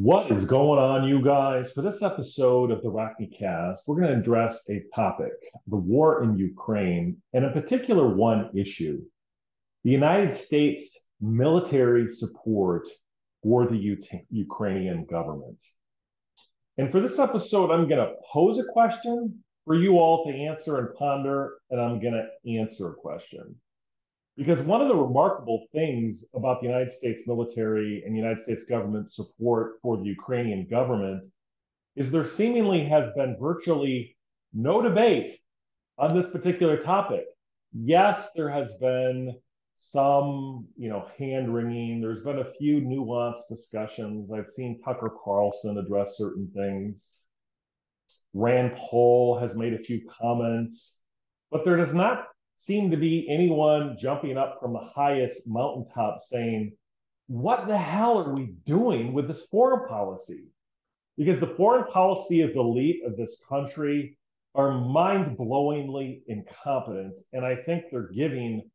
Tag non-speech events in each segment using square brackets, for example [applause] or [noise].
What is going on, you guys? For this episode of the Rocky Cast, we're going to address a topic the war in Ukraine, and in particular, one issue the United States military support for the U- Ukrainian government. And for this episode, I'm going to pose a question for you all to answer and ponder, and I'm going to answer a question. Because one of the remarkable things about the United States military and United States government support for the Ukrainian government is there seemingly has been virtually no debate on this particular topic. Yes, there has been some, you know, hand wringing. There's been a few nuanced discussions. I've seen Tucker Carlson address certain things. Rand Paul has made a few comments, but there does not seem to be anyone jumping up from the highest mountaintop saying, What the hell are we doing with this foreign policy? Because the foreign policy of the elite of this country are mind blowingly incompetent. And I think they're giving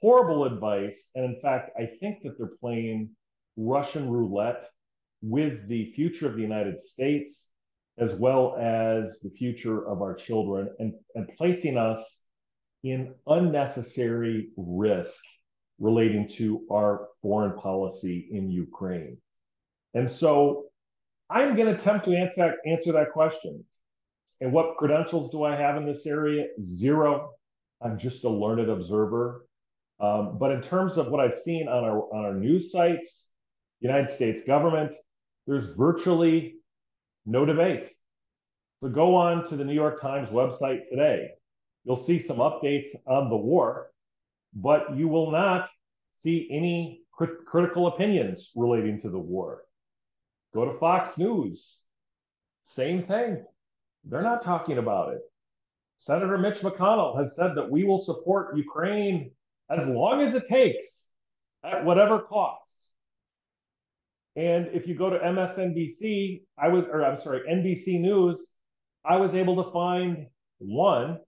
horrible advice. And in fact, I think that they're playing Russian roulette with the future of the United States as well as the future of our children and, and placing us in unnecessary risk relating to our foreign policy in Ukraine. And so I'm going to attempt to answer that, answer that question. And what credentials do I have in this area? Zero. I'm just a learned observer. Um, but in terms of what I've seen on our on our news sites, United States government, there's virtually no debate. So go on to the New York Times website today You'll see some updates on the war, but you will not see any crit- critical opinions relating to the war. Go to Fox News, same thing. They're not talking about it. Senator Mitch McConnell has said that we will support Ukraine as long as it takes at whatever cost. And if you go to MSNBC, I was, or I'm sorry, NBC News, I was able to find one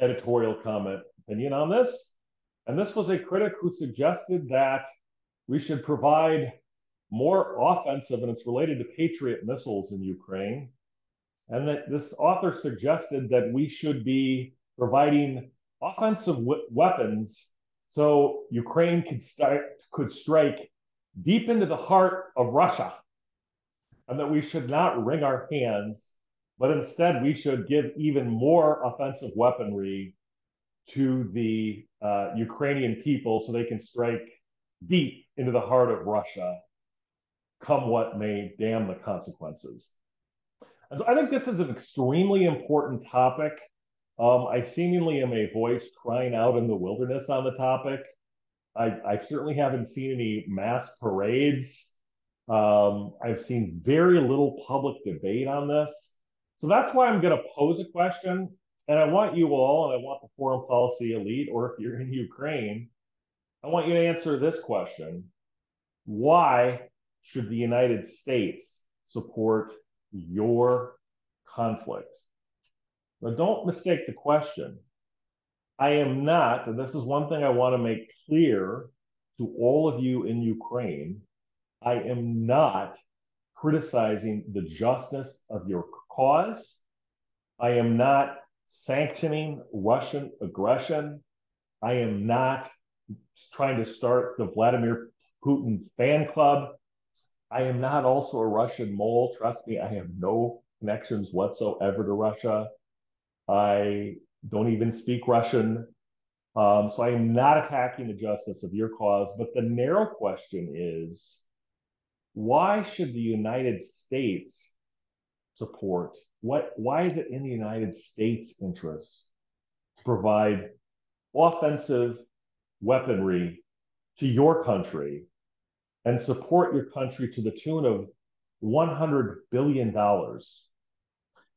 editorial comment opinion on this. And this was a critic who suggested that we should provide more offensive, and it's related to Patriot missiles in Ukraine. And that this author suggested that we should be providing offensive weapons so Ukraine could start could strike deep into the heart of Russia, and that we should not wring our hands but instead we should give even more offensive weaponry to the uh, Ukrainian people so they can strike deep into the heart of Russia, come what may, damn the consequences. And so I think this is an extremely important topic. Um, I seemingly am a voice crying out in the wilderness on the topic. I, I certainly haven't seen any mass parades. Um, I've seen very little public debate on this. So that's why I'm going to pose a question. And I want you all, and I want the foreign policy elite, or if you're in Ukraine, I want you to answer this question Why should the United States support your conflict? Now, don't mistake the question. I am not, and this is one thing I want to make clear to all of you in Ukraine I am not criticizing the justness of your cause. I am not sanctioning Russian aggression. I am not trying to start the Vladimir Putin fan club. I am not also a Russian mole. Trust me, I have no connections whatsoever to Russia. I don't even speak Russian. Um, so I am not attacking the justice of your cause. But the narrow question is why should the United States support? What, why is it in the United States' interest to provide offensive weaponry to your country and support your country to the tune of $100 billion?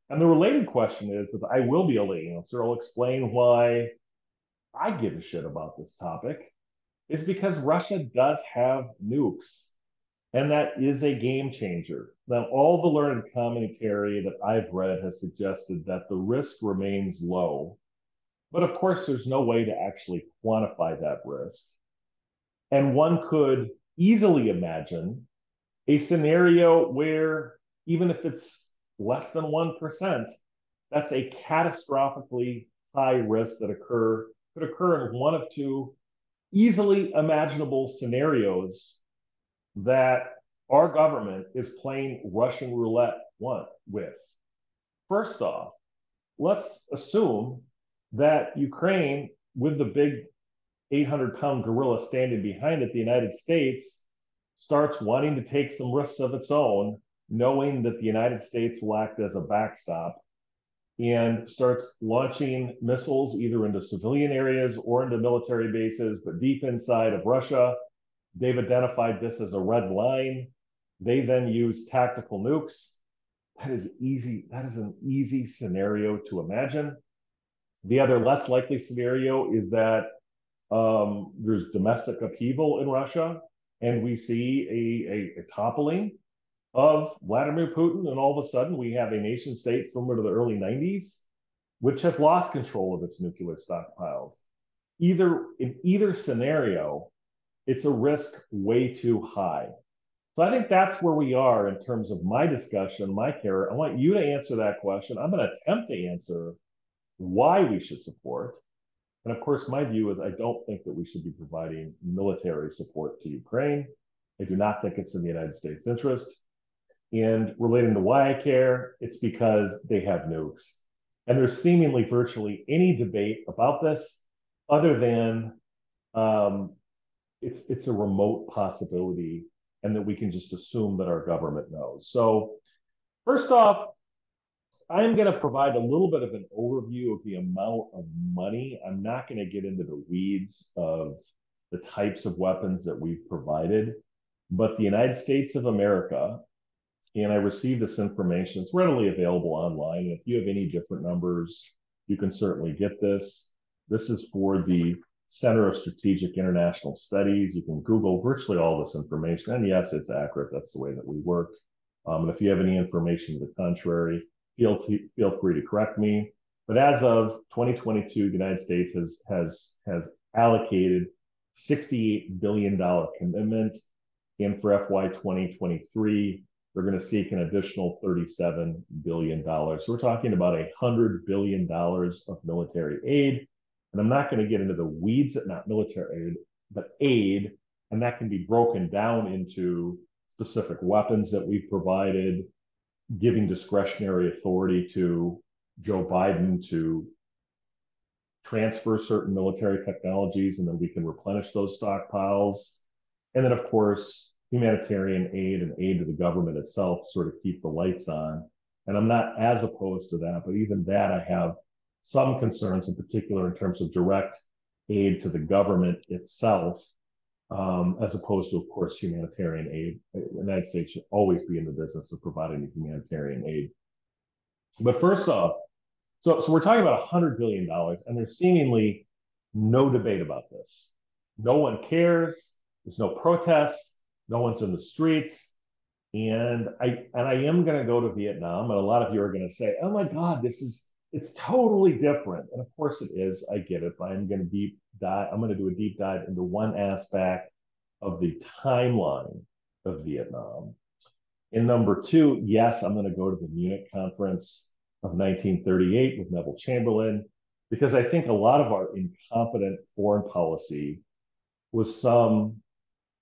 And the related question is that I will be able to answer, I'll explain why I give a shit about this topic, is because Russia does have nukes. And that is a game changer. Now, all the learned commentary that I've read has suggested that the risk remains low. But of course, there's no way to actually quantify that risk. And one could easily imagine a scenario where even if it's less than 1%, that's a catastrophically high risk that occur could occur in one of two easily imaginable scenarios that our government is playing Russian roulette one with. First off, let's assume that Ukraine, with the big 800 pound gorilla standing behind it, the United States, starts wanting to take some risks of its own, knowing that the United States will act as a backstop and starts launching missiles either into civilian areas or into military bases, but deep inside of Russia. They've identified this as a red line. They then use tactical nukes. That is easy. That is an easy scenario to imagine. The other less likely scenario is that um, there's domestic upheaval in Russia, and we see a, a, a toppling of Vladimir Putin, and all of a sudden we have a nation state similar to the early 90s, which has lost control of its nuclear stockpiles. Either in either scenario, it's a risk way too high. So I think that's where we are in terms of my discussion, my care. I want you to answer that question. I'm going to attempt to answer why we should support. And of course, my view is I don't think that we should be providing military support to Ukraine. I do not think it's in the United States' interest. And relating to why I care, it's because they have nukes. And there's seemingly virtually any debate about this other than um, it's it's a remote possibility and that we can just assume that our government knows. So first off, I'm going to provide a little bit of an overview of the amount of money. I'm not going to get into the weeds of the types of weapons that we've provided, but the United States of America and I received this information. It's readily available online. If you have any different numbers, you can certainly get this. This is for the Center of Strategic International Studies. You can Google virtually all this information. And yes, it's accurate. That's the way that we work. Um, and if you have any information to the contrary, feel, t- feel free to correct me. But as of 2022, the United States has, has, has allocated $68 billion commitment. And for FY 2023, we're going to seek an additional $37 billion. So we're talking about $100 billion of military aid. And I'm not going to get into the weeds, at not military aid, but aid. And that can be broken down into specific weapons that we've provided, giving discretionary authority to Joe Biden to transfer certain military technologies, and then we can replenish those stockpiles. And then, of course, humanitarian aid and aid to the government itself sort of keep the lights on. And I'm not as opposed to that, but even that I have some concerns in particular in terms of direct aid to the government itself, um, as opposed to, of course, humanitarian aid. The United States should always be in the business of providing humanitarian aid. But first off, so, so we're talking about $100 billion, and there's seemingly no debate about this. No one cares. There's no protests no one's in the streets. And I and I am going to go to Vietnam, and a lot of you are going to say, "Oh my God, this is it's totally different." And of course it is. I get it. But I'm going to deep dive. I'm going to do a deep dive into one aspect of the timeline of Vietnam. And number two, yes, I'm going to go to the Munich conference of 1938 with Neville Chamberlain because I think a lot of our incompetent foreign policy was some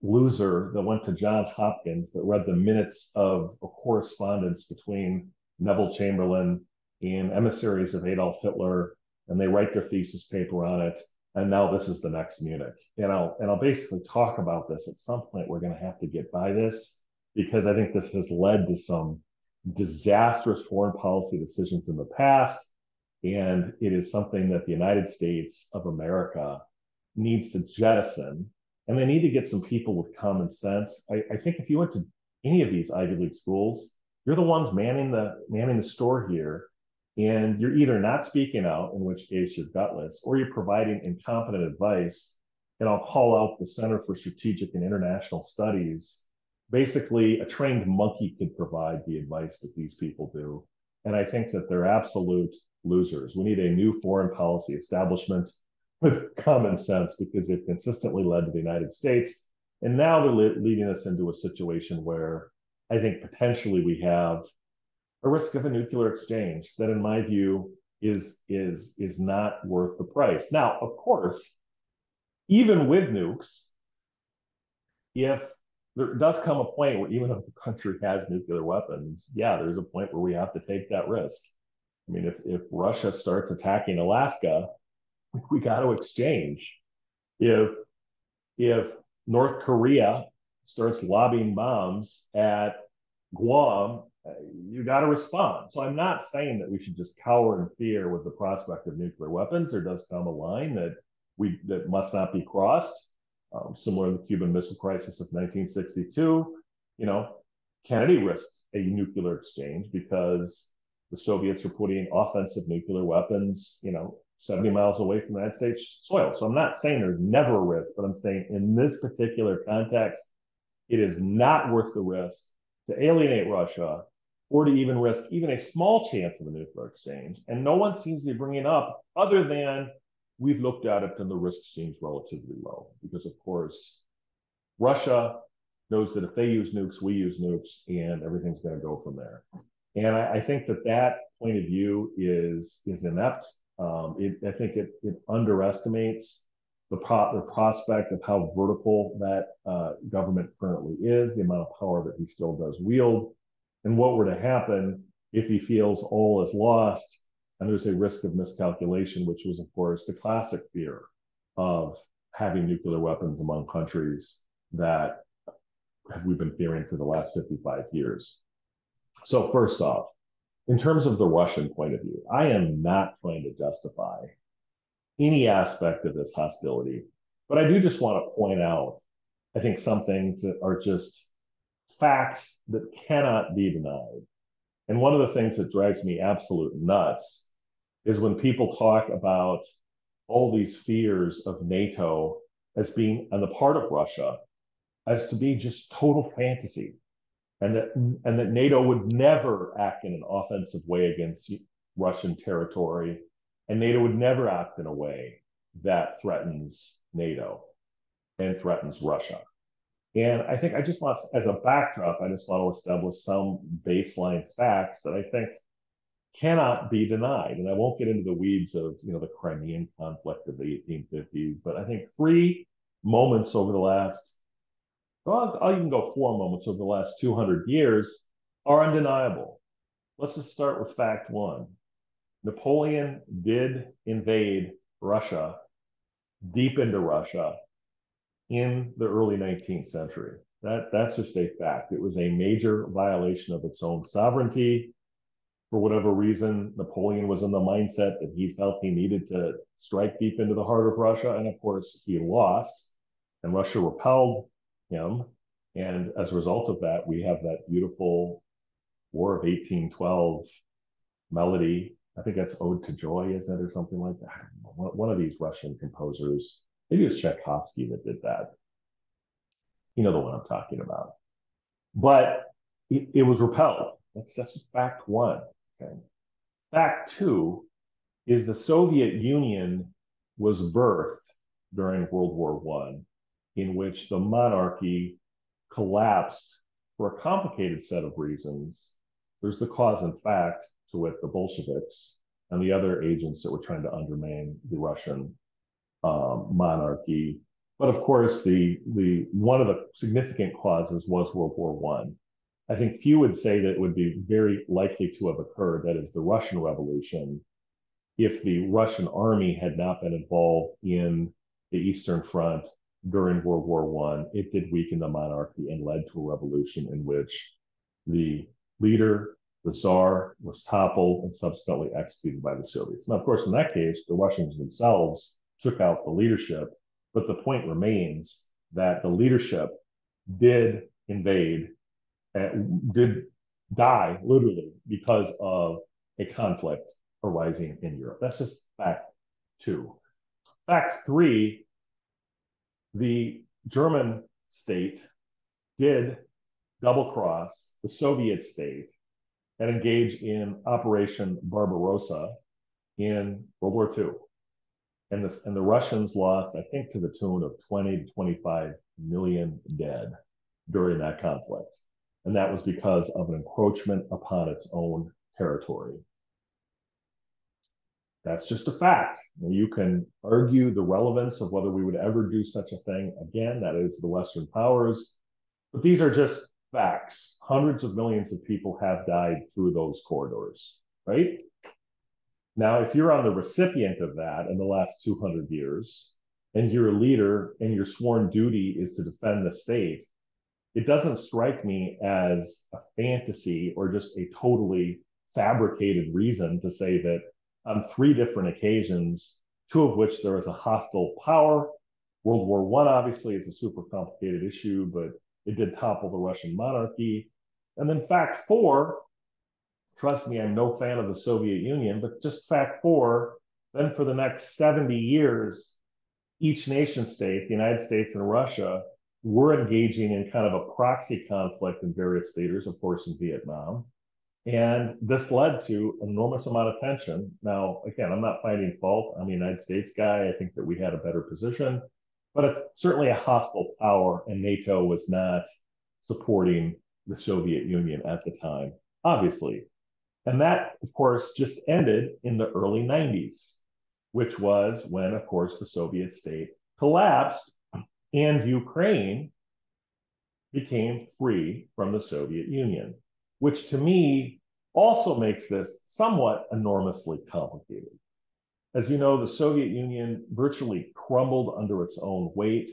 loser that went to Johns Hopkins that read the minutes of a correspondence between Neville Chamberlain and emissaries of Adolf Hitler, and they write their thesis paper on it. And now this is the next Munich. And I'll and I'll basically talk about this at some point. We're going to have to get by this because I think this has led to some disastrous foreign policy decisions in the past. And it is something that the United States of America needs to jettison and they need to get some people with common sense. I, I, think if you went to any of these Ivy League schools, you're the ones manning the manning the store here, and you're either not speaking out, in which case you're gutless, or you're providing incompetent advice. And I'll call out the Center for Strategic and International Studies. Basically, a trained monkey could provide the advice that these people do. And I think that they're absolute losers. We need a new foreign policy establishment [laughs] with common sense because they've consistently led to the United States. And now they're leading us into a situation where I think potentially we have a risk of a nuclear exchange that, in my view, is is is not worth the price. Now, of course, even with nukes, if there does come a point where even if the country has nuclear weapons, yeah, there's a point where we have to take that risk. I mean, if, if Russia starts attacking Alaska, [laughs] we got to exchange. If if North Korea starts lobbing bombs at Guam, you got to respond. So I'm not saying that we should just cower in fear with the prospect of nuclear weapons. There does come a line that we that must not be crossed. Um, similar to the Cuban Missile Crisis of 1962, you know, Kennedy risked a nuclear exchange because the Soviets were putting offensive nuclear weapons, you know, 70 miles away from the United States soil. So I'm not saying there's never a risk, but I'm saying in this particular context, it is not worth the risk to alienate Russia or to even risk even a small chance of a nuclear exchange. And no one seems to be bringing up other than we've looked at it and the risk seems relatively low because, of course, Russia knows that if they use nukes, we use nukes, and everything's going to go from there. And I, I, think that that point of view is is inept. Um, it, I think it it underestimates the, pro- the prospect of how vertical that uh, government currently is, the amount of power that he still does wield, and what were to happen if he feels all is lost and there's a risk of miscalculation, which was, of course, the classic fear of having nuclear weapons among countries that we've been fearing for the last 55 years. So, first off, in terms of the Russian point of view, I am not trying to justify any aspect of this hostility, but I do just want to point out, I think, some things that are just facts that cannot be denied. And one of the things that drives me absolute nuts is when people talk about all these fears of NATO as being on the part of Russia as to be just total fantasy. And that and that NATO would never act in an offensive way against Russian territory, and NATO would never act in a way that threatens NATO and threatens Russia. And I think I just want, as a backdrop, I just want to establish some baseline facts that I think cannot be denied. And I won't get into the weeds of, you know, the Crimean conflict of the 1850s, but I think three moments over the last, well, I'll even go four moments over the last 200 years are undeniable. Let's just start with fact one. Napoleon did invade Russia, deep into Russia, in the early 19th century. That, that's just a fact. It was a major violation of its own sovereignty. For whatever reason, Napoleon was in the mindset that he felt he needed to strike deep into the heart of Russia. And of course, he lost, and Russia repelled him. And as a result of that, we have that beautiful War of 1812 melody. I think that's Ode to Joy, is it, or something like that? One of these Russian composers Maybe it was Tchaikovsky that did that. You know the one I'm talking about. But it, it was repelled. That's, that's fact one. Okay. Fact two is the Soviet Union was birthed during World War One, in which the monarchy collapsed for a complicated set of reasons. There's the cause and fact, to wit, the Bolsheviks and the other agents that were trying to undermine the Russian Um, monarchy. But of course, the the one of the significant causes was World War One. I. I think few would say that it would be very likely to have occurred. That is the Russian Revolution, if the Russian army had not been involved in the Eastern Front during World War One. It did weaken the monarchy and led to a revolution in which the leader, the Tsar, was toppled and subsequently executed by the Soviets. Now, of course, in that case, the Russians themselves took out the leadership. But the point remains that the leadership did invade, and did die literally because of a conflict arising in Europe. That's just fact two. Fact three, the German state did double cross the Soviet state and engage in Operation Barbarossa in World War II and the, and the Russians lost, I think, to the tune of 20 to 25 million dead during that conflict. and that was because of an encroachment upon its own territory. That's just a fact. You can argue the relevance of whether we would ever do such a thing again, that is the Western powers, but these are just facts. Hundreds of millions of people have died through those corridors, right? Now, if you're on the recipient of that in the last 200 years, and you're a leader and your sworn duty is to defend the state, it doesn't strike me as a fantasy or just a totally fabricated reason to say that on three different occasions, two of which there was a hostile power. World War One obviously is a super complicated issue, but it did topple the Russian monarchy. And then fact four, trust me, I'm no fan of the Soviet Union, but just fact four, then for the next 70 years, each nation state, the United States and Russia, were engaging in kind of a proxy conflict in various theaters, of course, in Vietnam. And this led to enormous amount of tension. Now, again, I'm not finding fault. I'm a United States guy. I think that we had a better position, but it's certainly a hostile power, and NATO was not supporting the Soviet Union at the time, obviously. And that, of course, just ended in the early 90s, which was when, of course, the Soviet state collapsed and Ukraine became free from the Soviet Union which to me also makes this somewhat enormously complicated. As you know, the Soviet Union virtually crumbled under its own weight.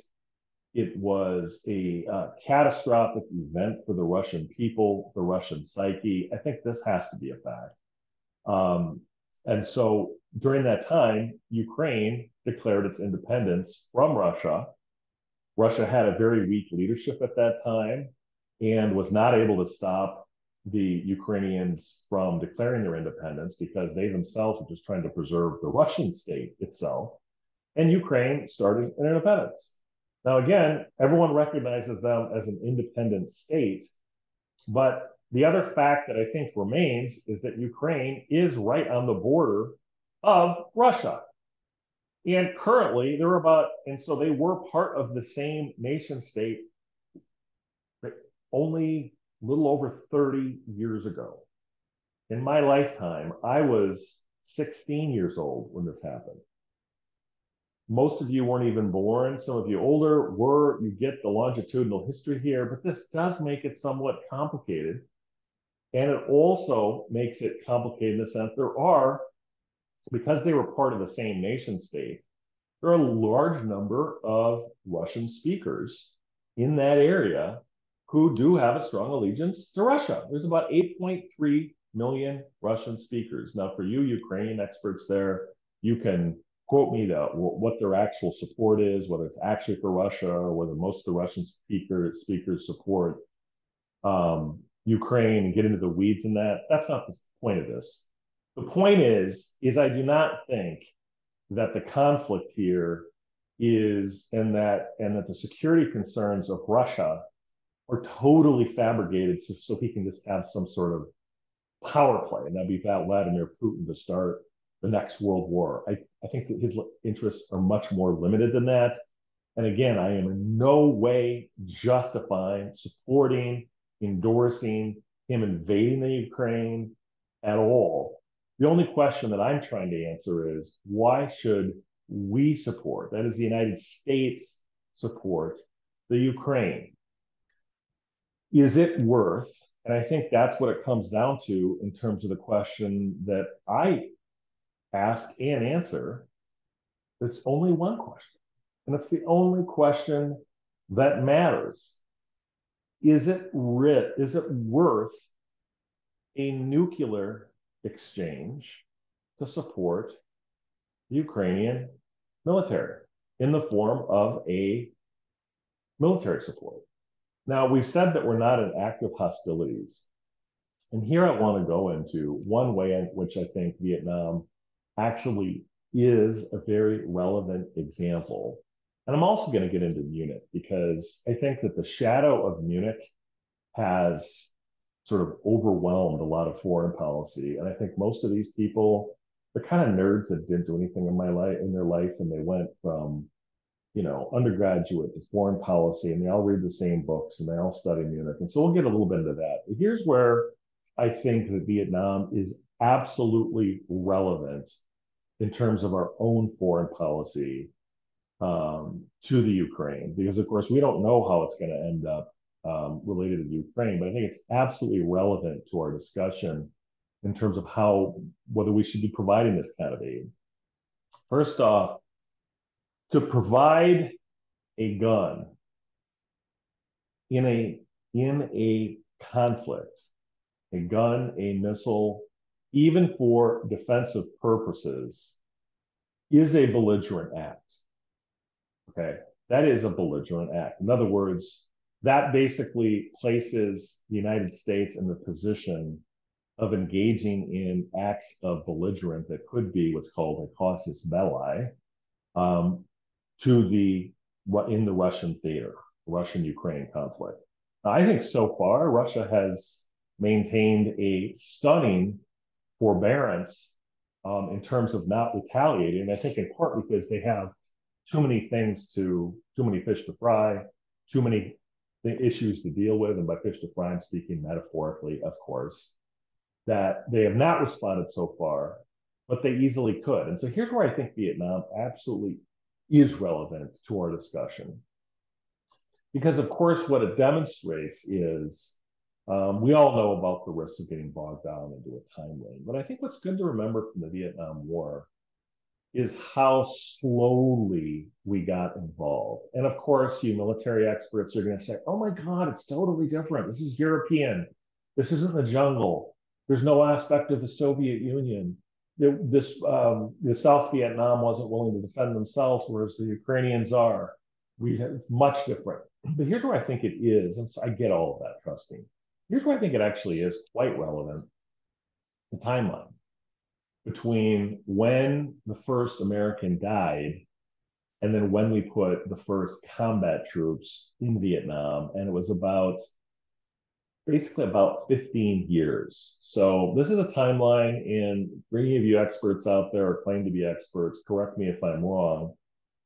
It was a uh, catastrophic event for the Russian people, the Russian psyche. I think this has to be a fact. Um, and so during that time, Ukraine declared its independence from Russia. Russia had a very weak leadership at that time and was not able to stop the Ukrainians from declaring their independence because they themselves were just trying to preserve the Russian state itself. And Ukraine started an independence. Now, again, everyone recognizes them as an independent state. But the other fact that I think remains is that Ukraine is right on the border of Russia. And currently, they're about, and so they were part of the same nation state only a little over 30 years ago. In my lifetime, I was 16 years old when this happened. Most of you weren't even born. Some of you older were. You get the longitudinal history here, but this does make it somewhat complicated. And it also makes it complicated in the sense there are, because they were part of the same nation state, there are a large number of Russian speakers in that area who do have a strong allegiance to Russia. There's about 8.3 million Russian speakers. Now, for you Ukrainian experts there, you can quote me the, what their actual support is, whether it's actually for Russia or whether most of the Russian speaker, speakers support um, Ukraine and get into the weeds in that. That's not the point of this. The point is, is I do not think that the conflict here is and that and that the security concerns of Russia are totally fabricated so, so he can just have some sort of power play, and that'd be that Vladimir Putin to start the next world war. I, I think that his interests are much more limited than that. And again, I am in no way justifying, supporting, endorsing him invading the Ukraine at all. The only question that I'm trying to answer is why should we support, that is, the United States support the Ukraine? is it worth and i think that's what it comes down to in terms of the question that i ask and answer it's only one question. And it's the only question that matters. Is it writ is it worth a nuclear exchange to support the ukrainian military in the form of a military support? Now, we've said that we're not in active hostilities. And here I want to go into one way in which I think Vietnam actually is a very relevant example. And I'm also going to get into Munich because I think that the shadow of Munich has sort of overwhelmed a lot of foreign policy. And I think most of these people, they're kind of nerds that didn't do anything in my life in their life and they went from you know, undergraduate to foreign policy, and they all read the same books and they all study Munich. And so we'll get a little bit into that. But here's where I think that Vietnam is absolutely relevant in terms of our own foreign policy um, to the Ukraine, because of course we don't know how it's going to end up um, related to Ukraine, but I think it's absolutely relevant to our discussion in terms of how whether we should be providing this kind of aid. First off, to provide a gun in a in a conflict, a gun, a missile, even for defensive purposes, is a belligerent act. Okay, that is a belligerent act. In other words, that basically places the United States in the position of engaging in acts of belligerent that could be what's called a casus belli um, to the in the Russian theater, Russian-Ukraine conflict. I think so far Russia has maintained a stunning forbearance um, in terms of not retaliating. I think in part because they have too many things to, too many fish to fry, too many issues to deal with. And by fish to fry, I'm speaking metaphorically, of course, that they have not responded so far, but they easily could. And so here's where I think Vietnam absolutely is relevant to our discussion. Because, of course, what it demonstrates is um, we all know about the risks of getting bogged down into a timeline. But I think what's good to remember from the Vietnam War is how slowly we got involved. And of course, you military experts are going to say, oh my God, it's totally different. This is European. This isn't the jungle. There's no aspect of the Soviet Union. This um, the South Vietnam wasn't willing to defend themselves, whereas the Ukrainians are. We it's much different. But here's where I think it is, and so I get all of that, trusting. Here's where I think it actually is quite relevant: the timeline between when the first American died and then when we put the first combat troops in Vietnam. And it was about basically about 15 years. So this is a timeline, and for any of you experts out there or claim to be experts, correct me if I'm wrong.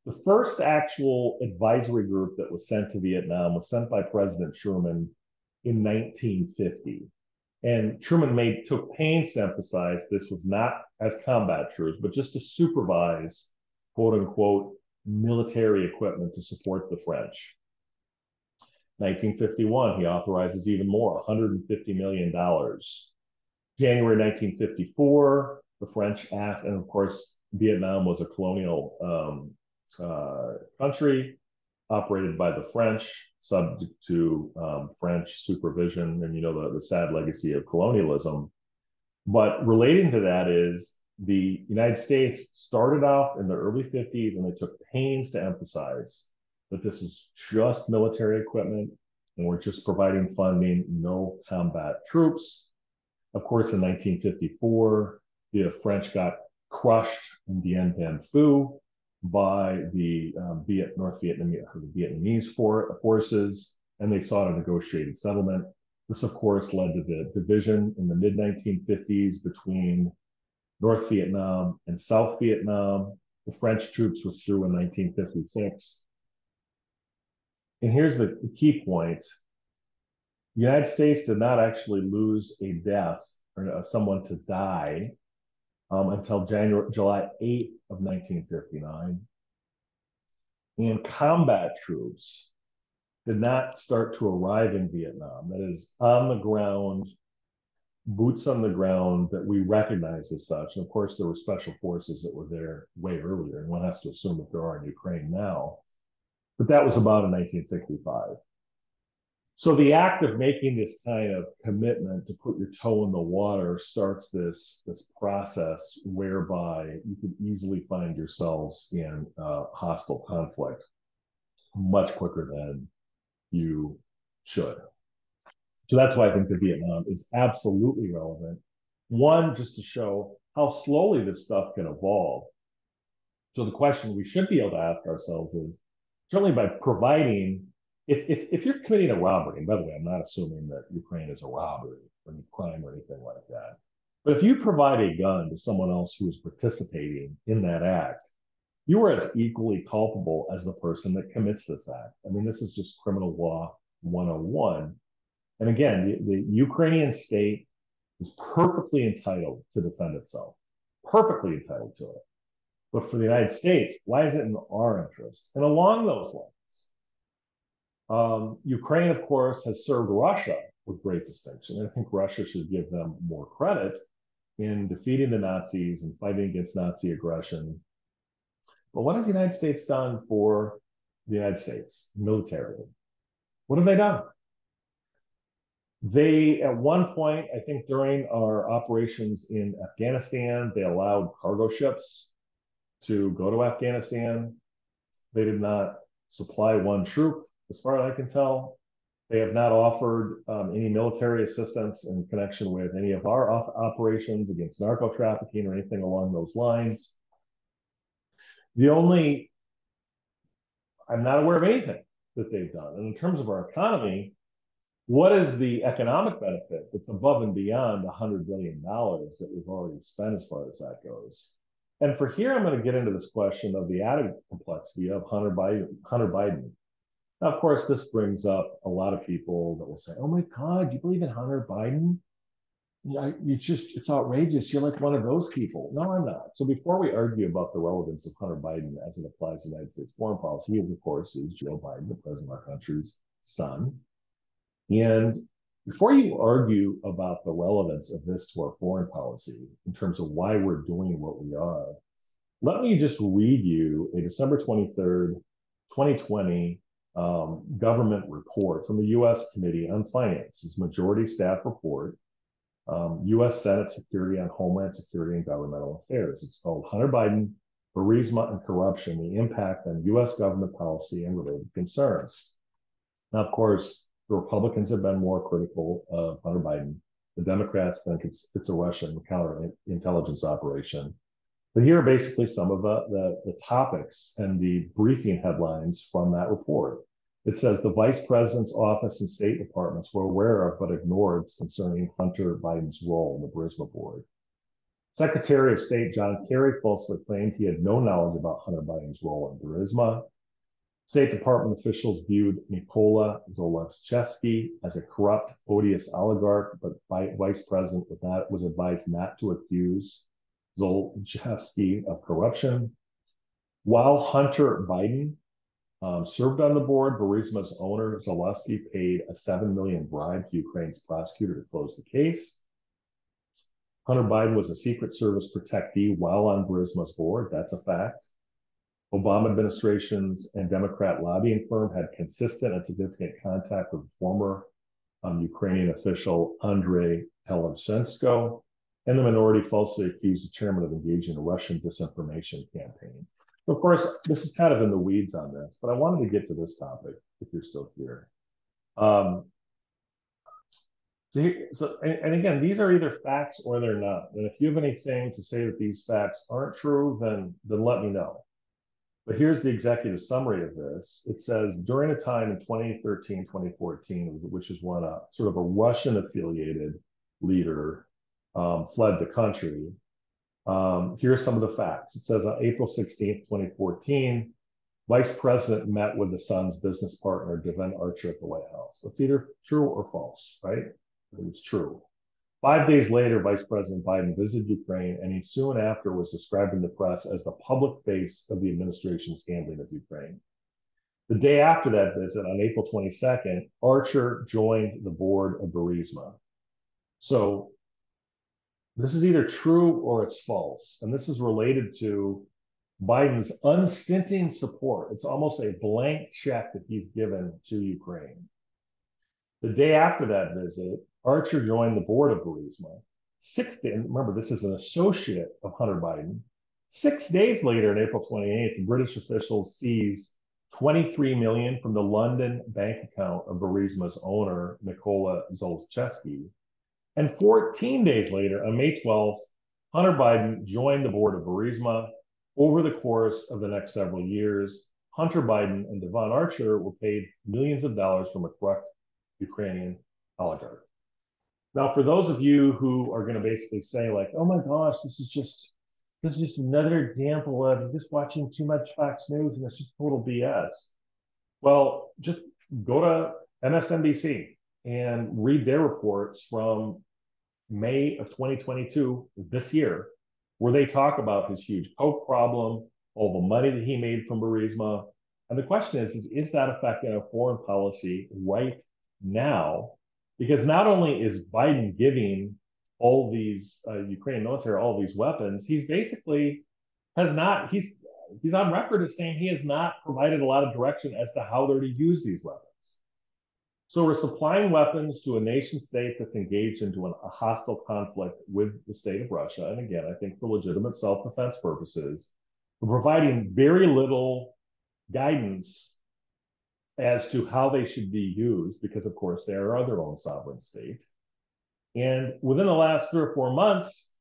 The first actual advisory group that was sent to Vietnam was sent by President Truman in 1950. And Truman made took pains to emphasize this was not as combat troops, but just to supervise quote unquote military equipment to support the French. 1951, he authorizes even more, $150 million. January 1954, the French asked, and of course, Vietnam was a colonial um, uh, country operated by the French subject to um, French supervision, and you know the, the sad legacy of colonialism. But relating to that is the United States started off in the early 50s and they took pains to emphasize that this is just military equipment and we're just providing funding, no combat troops. Of course, in 1954, the French got crushed in Dien Bien Phu by the um, Viet, North Vietnamese, Vietnamese for, forces, and they sought a negotiated settlement. This, of course, led to the division in the mid 1950s between North Vietnam and South Vietnam. The French troops withdrew in 1956. And here's the, the key point the United States did not actually lose a death or uh, someone to die um, until January, July 8th of 1959. And combat troops did not start to arrive in Vietnam. That is, on the ground, boots on the ground that we recognize as such. And of course, there were special forces that were there way earlier, and one has to assume that there are in Ukraine now. But that was about in 1965. So the act of making this kind of commitment to put your toe in the water starts this this process whereby you could easily find yourselves in hostile conflict much quicker than you should. So that's why I think the Vietnam is absolutely relevant. One, just to show how slowly this stuff can evolve. So the question we should be able to ask ourselves is certainly by providing if, if, if you're committing a robbery, and by the way, I'm not assuming that Ukraine is a robbery or any crime or anything like that, but if you provide a gun to someone else who is participating in that act, you are as equally culpable as the person that commits this act. I mean, this is just criminal law 101. And again, the, the Ukrainian state is perfectly entitled to defend itself, perfectly entitled to it. But for the United States, why is it in our interest? And along those lines, um, Ukraine, of course, has served Russia with great distinction. I think Russia should give them more credit in defeating the Nazis and fighting against Nazi aggression. But what has the United States done for the United States militarily? What have they done? They, at one point, I think during our operations in Afghanistan, they allowed cargo ships to go to Afghanistan. They did not supply one troop, as far as I can tell. They have not offered um, any military assistance in connection with any of our op operations against narco trafficking or anything along those lines. The only, I'm not aware of anything that they've done. And in terms of our economy, what is the economic benefit that's above and beyond the $100 billion that we've already spent as far as that goes? And for here, I'm going to get into this question of the added complexity of Hunter Biden. Hunter Biden. Now, of course, this brings up a lot of people that will say, "Oh my God, you believe in Hunter Biden? It's just it's outrageous. You're like one of those people." No, I'm not. So before we argue about the relevance of Hunter Biden as it applies to United States foreign policy, he, of course, is Joe Biden, the president of our country's son. And before you argue about the relevance of this to our foreign policy in terms of why we're doing what we are, let me just read you a December 23rd, 2020 um, government report from the U.S. Committee on Finance's majority staff report, um, U.S. Senate Security on Homeland Security and Governmental Affairs. It's called Hunter Biden, Burisma, and Corruption, the Impact on U.S. Government Policy and Related Concerns. Now, of course, the Republicans have been more critical of Hunter Biden. The Democrats think it's it's a Russian counterintelligence operation. But here are basically some of the, the, the topics and the briefing headlines from that report. It says the vice president's office and state departments were aware of but ignored concerning Hunter Biden's role in the Burisma board. Secretary of State John Kerry falsely claimed he had no knowledge about Hunter Biden's role in Burisma. State Department officials viewed Mykola Zlochevsky as a corrupt, odious oligarch, but Vice President was not was advised not to accuse Zlochevsky of corruption. While Hunter Biden um, served on the board, Burisma's owner Zalewski paid a 7 million bribe to Ukraine's prosecutor to close the case. Hunter Biden was a Secret Service protectee while on Burisma's board. That's a fact. Obama administrations and Democrat lobbying firm had consistent and significant contact with former um, Ukrainian official Andrei Telizhenko, and the minority falsely accused the chairman of engaging in a Russian disinformation campaign. Of course, this is kind of in the weeds on this, but I wanted to get to this topic if you're still here. Um, so, so and, and, again, these are either facts or they're not. And if you have anything to say that these facts aren't true, then then let me know. But here's the executive summary of this. It says during a time in 2013, 2014, which is when a sort of a Russian affiliated leader um, fled the country. Um, here are some of the facts. It says on April 16th, 2014, Vice President met with the son's business partner, Devon Archer, at the White House. That's either true or false, right? It's true. Five days later, Vice President Biden visited Ukraine, and he soon after was described in the press as the public face of the administration's handling of Ukraine. The day after that visit, on April 22nd, Archer joined the board of Burisma. So this is either true or it's false. And this is related to Biden's unstinting support. It's almost a blank check that he's given to Ukraine. The day after that visit, Archer joined the board of Burisma. Six days, remember, this is an associate of Hunter Biden. Six days later, on April 28th, British officials seized 23 million from the London bank account of Burisma's owner, Nikola Zlochevsky. And 14 days later, on May 12th, Hunter Biden joined the board of Burisma. Over the course of the next several years, Hunter Biden and Devon Archer were paid millions of dollars from a corrupt Ukrainian oligarch. Now, for those of you who are going to basically say, like, oh my gosh, this is just this is just another example of just watching too much Fox News and it's just total BS. Well, just go to MSNBC and read their reports from May of 2022, this year, where they talk about his huge coke problem, all the money that he made from Burisma. And the question is, is, is that affecting our foreign policy right now? Because not only is Biden giving all these uh, Ukrainian military all these weapons, he's basically has not, he's he's on record of saying he has not provided a lot of direction as to how they're to use these weapons. So we're supplying weapons to a nation state that's engaged into an, a hostile conflict with the state of Russia. And again, I think for legitimate self-defense purposes, we're providing very little guidance as to how they should be used, because of course they are their own sovereign state. And within the last three or four months,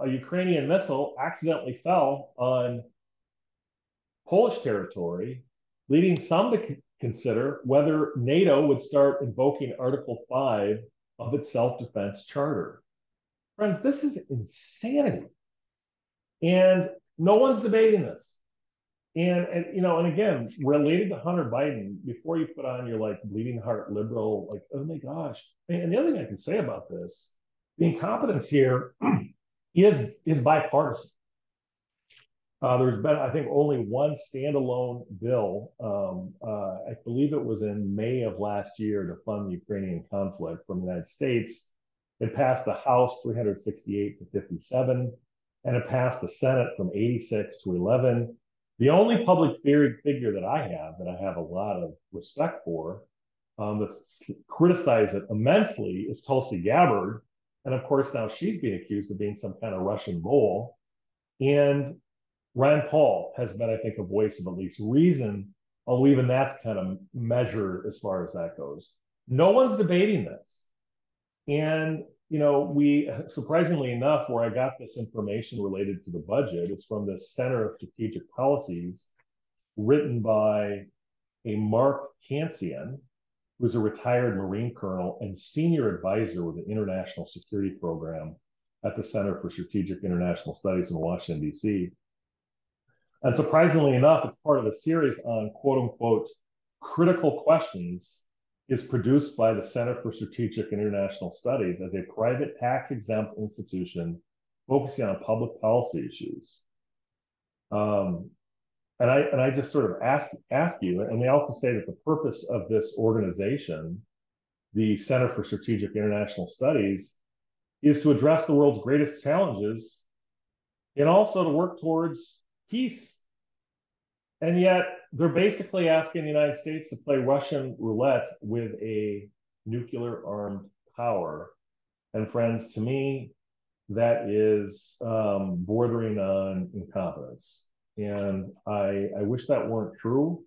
a Ukrainian missile accidentally fell on Polish territory, leading some to consider whether NATO would start invoking Article 5 of its self defense charter. Friends, this is insanity. And no one's debating this. And, and you know, and again, related to Hunter Biden, before you put on your like bleeding heart liberal, like, oh my gosh. And the other thing I can say about this, the incompetence here [clears throat] is is bipartisan. Uh, there's been, I think, only one standalone bill. Um, uh, I believe it was in May of last year to fund the Ukrainian conflict from the United States. It passed the House 368 to 57, and it passed the Senate from 86 to 11. The only public figure that I have that I have a lot of respect for um, that's criticized it immensely is Tulsi Gabbard. And of course, now she's being accused of being some kind of Russian mole. And Rand Paul has been, I think, a voice of at least reason, although even that's kind of measured as far as that goes. No one's debating this. And, you know, we, surprisingly enough, where I got this information related to the budget, it's from the Center of Strategic Policies, written by a Mark Cancian, who's a retired Marine colonel and senior advisor with the International Security Program at the Center for Strategic International Studies in Washington, D.C. And surprisingly enough, it's part of a series on quote unquote critical questions is produced by the Center for Strategic International Studies as a private tax exempt institution focusing on public policy issues. Um, and I and I just sort of ask ask you, and they also say that the purpose of this organization, the Center for Strategic International Studies, is to address the world's greatest challenges and also to work towards peace. And yet they're basically asking the United States to play Russian roulette with a nuclear armed power. And friends, to me, that is um, bordering on incompetence. And I, I wish that weren't true,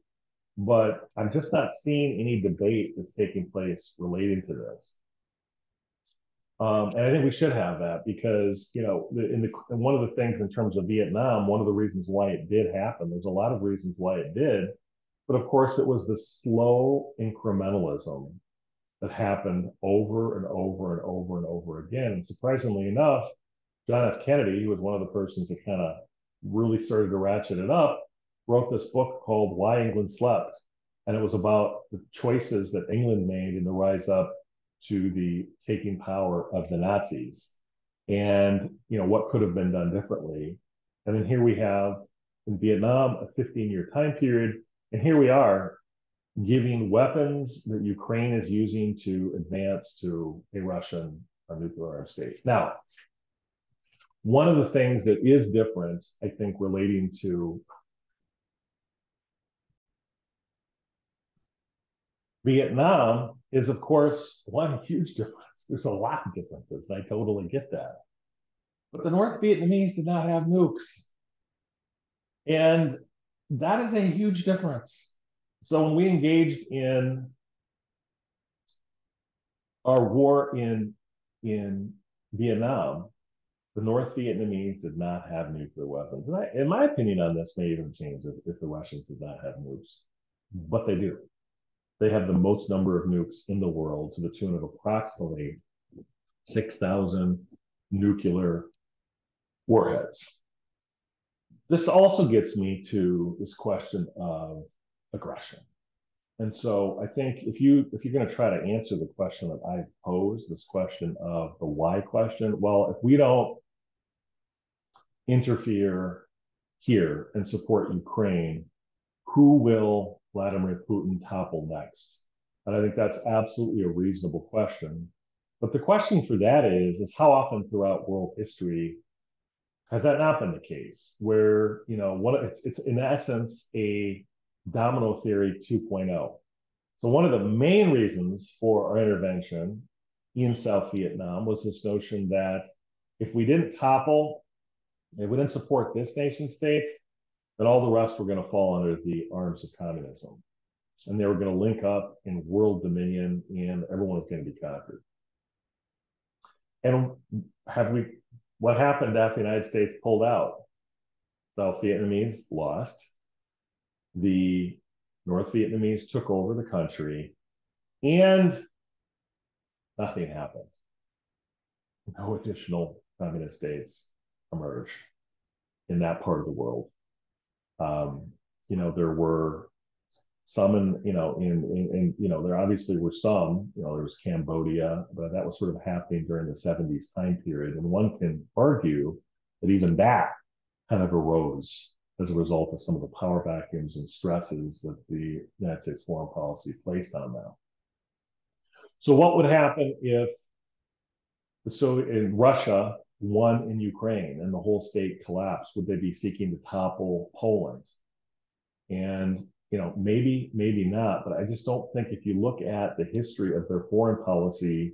but I'm just not seeing any debate that's taking place relating to this. Um, and I think we should have that because, you know, in the in one of the things in terms of Vietnam, one of the reasons why it did happen, there's a lot of reasons why it did, but of course it was the slow incrementalism that happened over and over and over and over again. And surprisingly enough, John F. Kennedy, who was one of the persons that kind of really started to ratchet it up, wrote this book called Why England Slept. And it was about the choices that England made in the rise up to the taking power of the Nazis and you know what could have been done differently. And then here we have in Vietnam a 15 year time period, and here we are giving weapons that Ukraine is using to advance to a Russian a nuclear state. Now, one of the things that is different, I think, relating to Vietnam is, of course, one huge [laughs] difference. There's a lot of differences. I totally get that. But the North Vietnamese did not have nukes. And that is a huge difference. So when we engaged in our war in, in Vietnam, the North Vietnamese did not have nuclear weapons. And I, in my opinion on this may even change if, if the Russians did not have nukes, but they do they have the most number of nukes in the world to the tune of approximately 6,000 nuclear warheads. this also gets me to this question of aggression. And so I think if you if you're going to try to answer the question that I posed, this question of the why question, well, if we don't interfere here and support Ukraine, who will Vladimir Putin topple next? And I think that's absolutely a reasonable question. But the question for that is, is how often throughout world history has that not been the case? Where, you know, what it's it's in essence a domino theory 2.0. So one of the main reasons for our intervention in South Vietnam was this notion that if we didn't topple, if we didn't support this nation state, then all the rest were going to fall under the arms of communism. And they were going to link up in world dominion and everyone was going to be conquered. And have we, what happened after the United States pulled out? South Vietnamese lost. The North Vietnamese took over the country and nothing happened. No additional communist states emerged in that part of the world. Um, you know, there were some in, you know, in, in, in, you know, there obviously were some, you know, there was Cambodia, but that was sort of happening during the 70s time period. And one can argue that even that kind of arose as a result of some of the power vacuums and stresses that the United States foreign policy placed on them. So what would happen if the Soviet in Russia won in Ukraine and the whole state collapsed? Would they be seeking to topple Poland? And you know, maybe, maybe not, but I just don't think if you look at the history of their foreign policy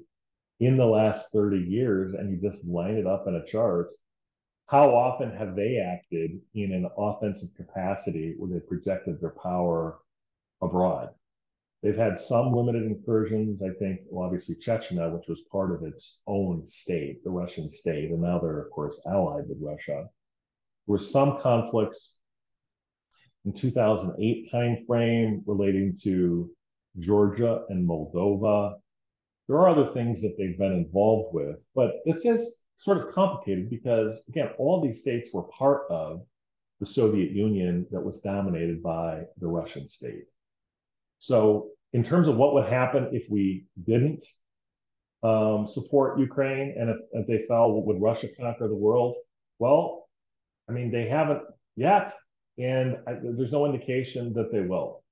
in the last 30 years and you just line it up in a chart, how often have they acted in an offensive capacity where they projected their power abroad? They've had some limited incursions. I think, well, obviously Chechnya, which was part of its own state, the Russian state, and now they're of course allied with Russia. There were some conflicts in 2008 timeframe relating to Georgia and Moldova. There are other things that they've been involved with, but this is sort of complicated because, again, all these states were part of the Soviet Union that was dominated by the Russian state. So, in terms of what would happen if we didn't um, support Ukraine and if, if they fell, would Russia conquer the world? Well, I mean, they haven't yet, and I, there's no indication that they will.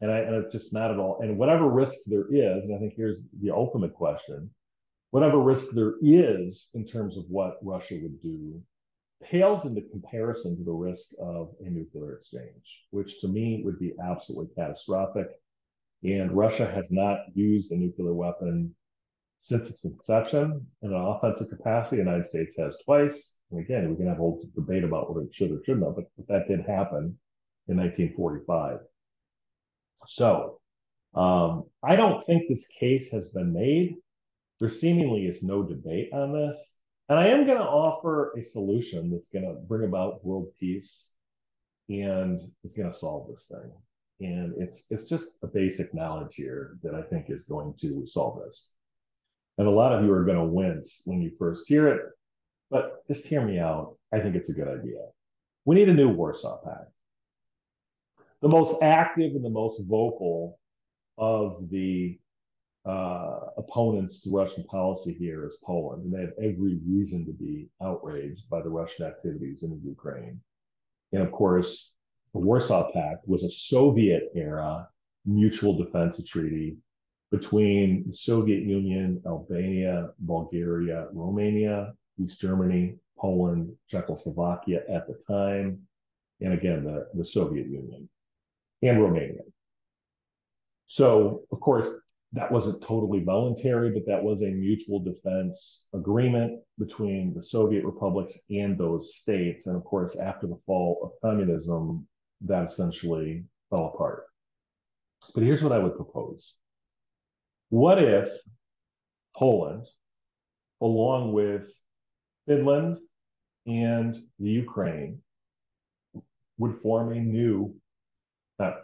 And, I, and it's just not at all. And whatever risk there is, and I think here's the ultimate question whatever risk there is in terms of what Russia would do pales into comparison to the risk of a nuclear exchange, which to me would be absolutely catastrophic. And Russia has not used a nuclear weapon since its inception in an offensive capacity. The United States has twice. And again, we can have a whole debate about whether it should or shouldn't but, but that did happen in 1945. So um, I don't think this case has been made there seemingly is no debate on this. And I am going to offer a solution that's going to bring about world peace and is going to solve this thing. And it's it's just a basic knowledge here that I think is going to solve this. And a lot of you are going to wince when you first hear it, but just hear me out. I think it's a good idea. We need a new Warsaw Pact. The most active and the most vocal of the uh, opponents to Russian policy here is Poland, and they have every reason to be outraged by the Russian activities in Ukraine. And of course, the Warsaw Pact was a Soviet era mutual defense treaty between the Soviet Union, Albania, Bulgaria, Romania, East Germany, Poland, Czechoslovakia at the time, and again, the, the Soviet Union and Romania. So, of course, that wasn't totally voluntary, but that was a mutual defense agreement between the Soviet republics and those states. And of course, after the fall of communism, that essentially fell apart. But here's what I would propose What if Poland, along with Finland and the Ukraine, would form a new, not,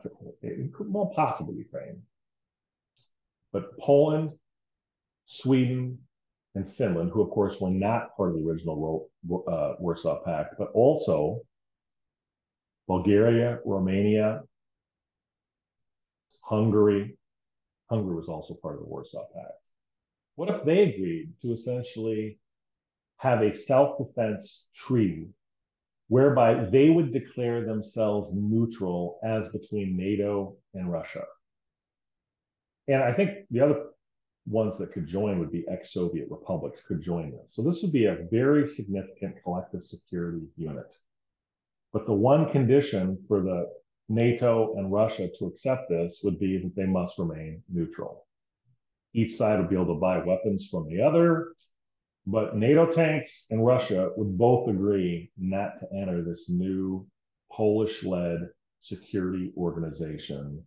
well, possibly Ukraine, but Poland, Sweden, and Finland, who of course were not part of the original uh, Warsaw Pact, but also Bulgaria, Romania, Hungary. Hungary was also part of the Warsaw Pact. What if they agreed to essentially have a self defense treaty whereby they would declare themselves neutral as between NATO and Russia? And I think the other ones that could join would be ex Soviet republics could join this. So this would be a very significant collective security unit. But the one condition for the NATO and Russia to accept this would be that they must remain neutral. Each side would be able to buy weapons from the other, but NATO tanks and Russia would both agree not to enter this new Polish led security organization.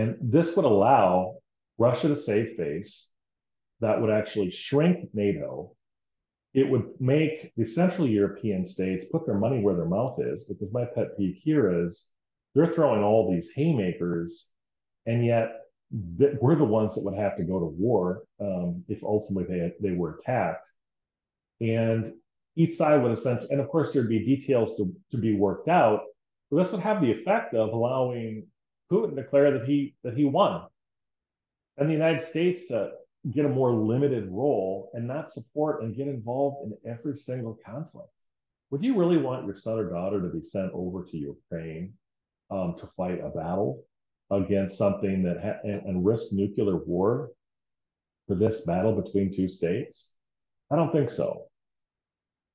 And this would allow Russia to save face. That would actually shrink NATO. It would make the Central European states put their money where their mouth is, because my pet peeve here is they're throwing all these haymakers, and yet we're the ones that would have to go to war um, if ultimately they, they were attacked. And each side would essentially, and of course, there'd be details to, to be worked out, but this would have the effect of allowing Putin declare that he that he won and the United States to get a more limited role and not support and get involved in every single conflict. Would you really want your son or daughter to be sent over to Ukraine um, to fight a battle against something that ha- and, and risk nuclear war for this battle between two states? I don't think so.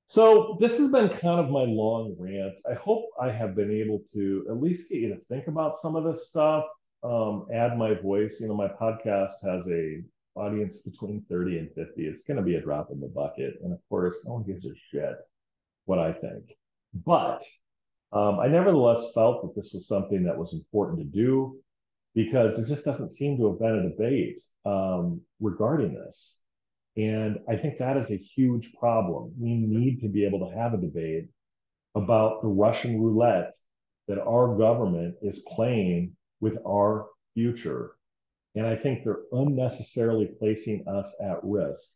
So this has been kind of my long rant. I hope I have been able to at least get you to think about some of this stuff um, add my voice. You know, my podcast has a audience between 30 and 50. It's going to be a drop in the bucket. And of course, no one gives a shit what I think. But um, I nevertheless felt that this was something that was important to do because it just doesn't seem to have been a debate um, regarding this. And I think that is a huge problem. We need to be able to have a debate about the Russian roulette that our government is playing with our future. And I think they're unnecessarily placing us at risk.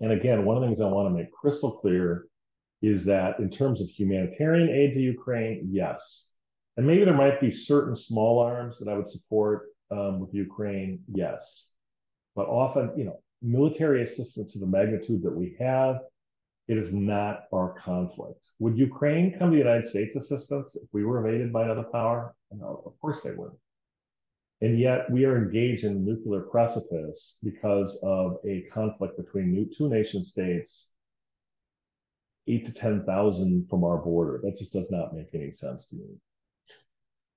And again, one of the things I want to make crystal clear is that in terms of humanitarian aid to Ukraine, yes. And maybe there might be certain small arms that I would support um, with Ukraine, yes. But often, you know, military assistance to the magnitude that we have, it is not our conflict. Would Ukraine come to the United States assistance if we were invaded by another power? No, of course they would. And yet we are engaged in nuclear precipice because of a conflict between two nation states, eight to 10,000 from our border. That just does not make any sense to me.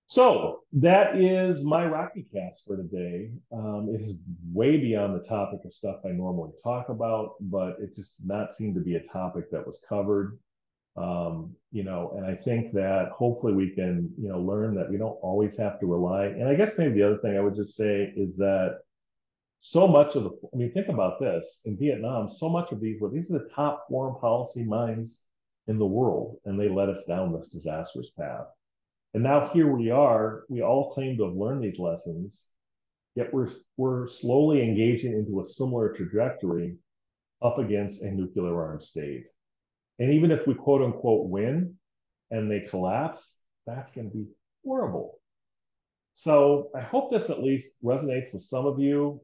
So that is my Rocky cast for today. Um, it is way beyond the topic of stuff I normally talk about, but it just not seem to be a topic that was covered. Um, you know, and I think that hopefully we can, you know, learn that we don't always have to rely. And I guess maybe the other thing I would just say is that so much of the, I mean, think about this in Vietnam, so much of these were, these are the top foreign policy minds in the world, and they led us down this disastrous path. And now here we are, we all claim to have learned these lessons, yet we're, we're slowly engaging into a similar trajectory up against a nuclear armed state. And even if we quote unquote win and they collapse, that's going to be horrible. So I hope this at least resonates with some of you,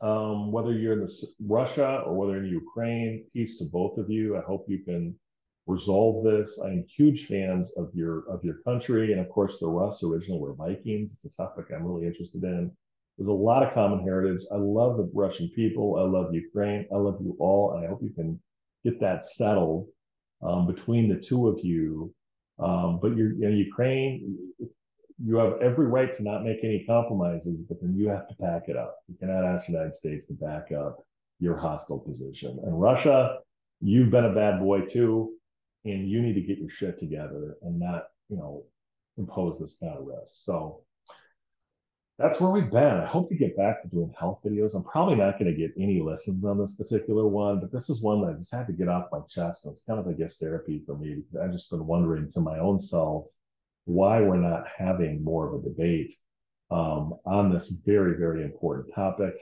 um, whether you're in Russia or whether in Ukraine. Peace to both of you. I hope you can resolve this. I'm huge fans of your of your country, and of course, the Rus originally were Vikings. It's a topic I'm really interested in. There's a lot of common heritage. I love the Russian people. I love Ukraine. I love you all, and I hope you can get that settled um, between the two of you. Um, but you're, you know, Ukraine, you have every right to not make any compromises, but then you have to pack it up. You cannot ask the United States to back up your hostile position. And Russia, you've been a bad boy too and you need to get your shit together and not, you know, impose this kind of risk. So that's where we've been. I hope to get back to doing health videos. I'm probably not going to get any listens on this particular one, but this is one that I just had to get off my chest. And it's kind of, I guess, therapy for me because I've just been wondering to my own self why we're not having more of a debate um, on this very, very important topic.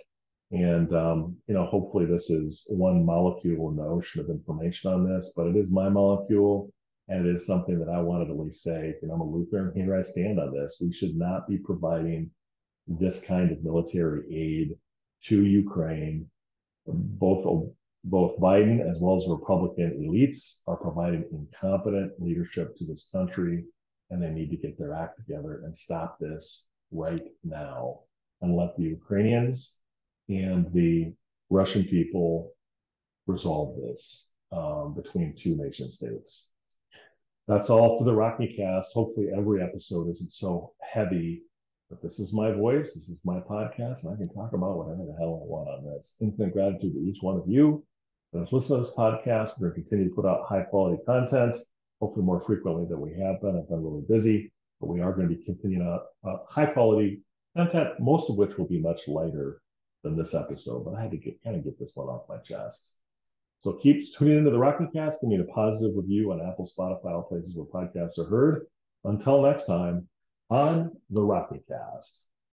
And, um, you know, hopefully this is one molecule in the ocean of information on this, but it is my molecule. And it is something that I wanted to at least say, know, I'm a Lutheran, here I stand on this. We should not be providing this kind of military aid to Ukraine. Both both Biden as well as Republican elites are providing incompetent leadership to this country, and they need to get their act together and stop this right now and let the Ukrainians and the Russian people resolve this um, between two nation states. That's all for the Rockney cast. Hopefully, every episode isn't so heavy, but this is my voice. This is my podcast, and I can talk about whatever the hell I want on this. Infinite gratitude to each one of you that has listened to this podcast. We're going to continue to put out high quality content, hopefully more frequently than we have been. I've been really busy, but we are going to be continuing out uh, high quality content, most of which will be much lighter than this episode. But I had to get kind of get this one off my chest. So keep tuning into the Rockney Cast. Give me a positive review on Apple, Spotify, all places where podcasts are heard. Until next time, on the Rockney Cast.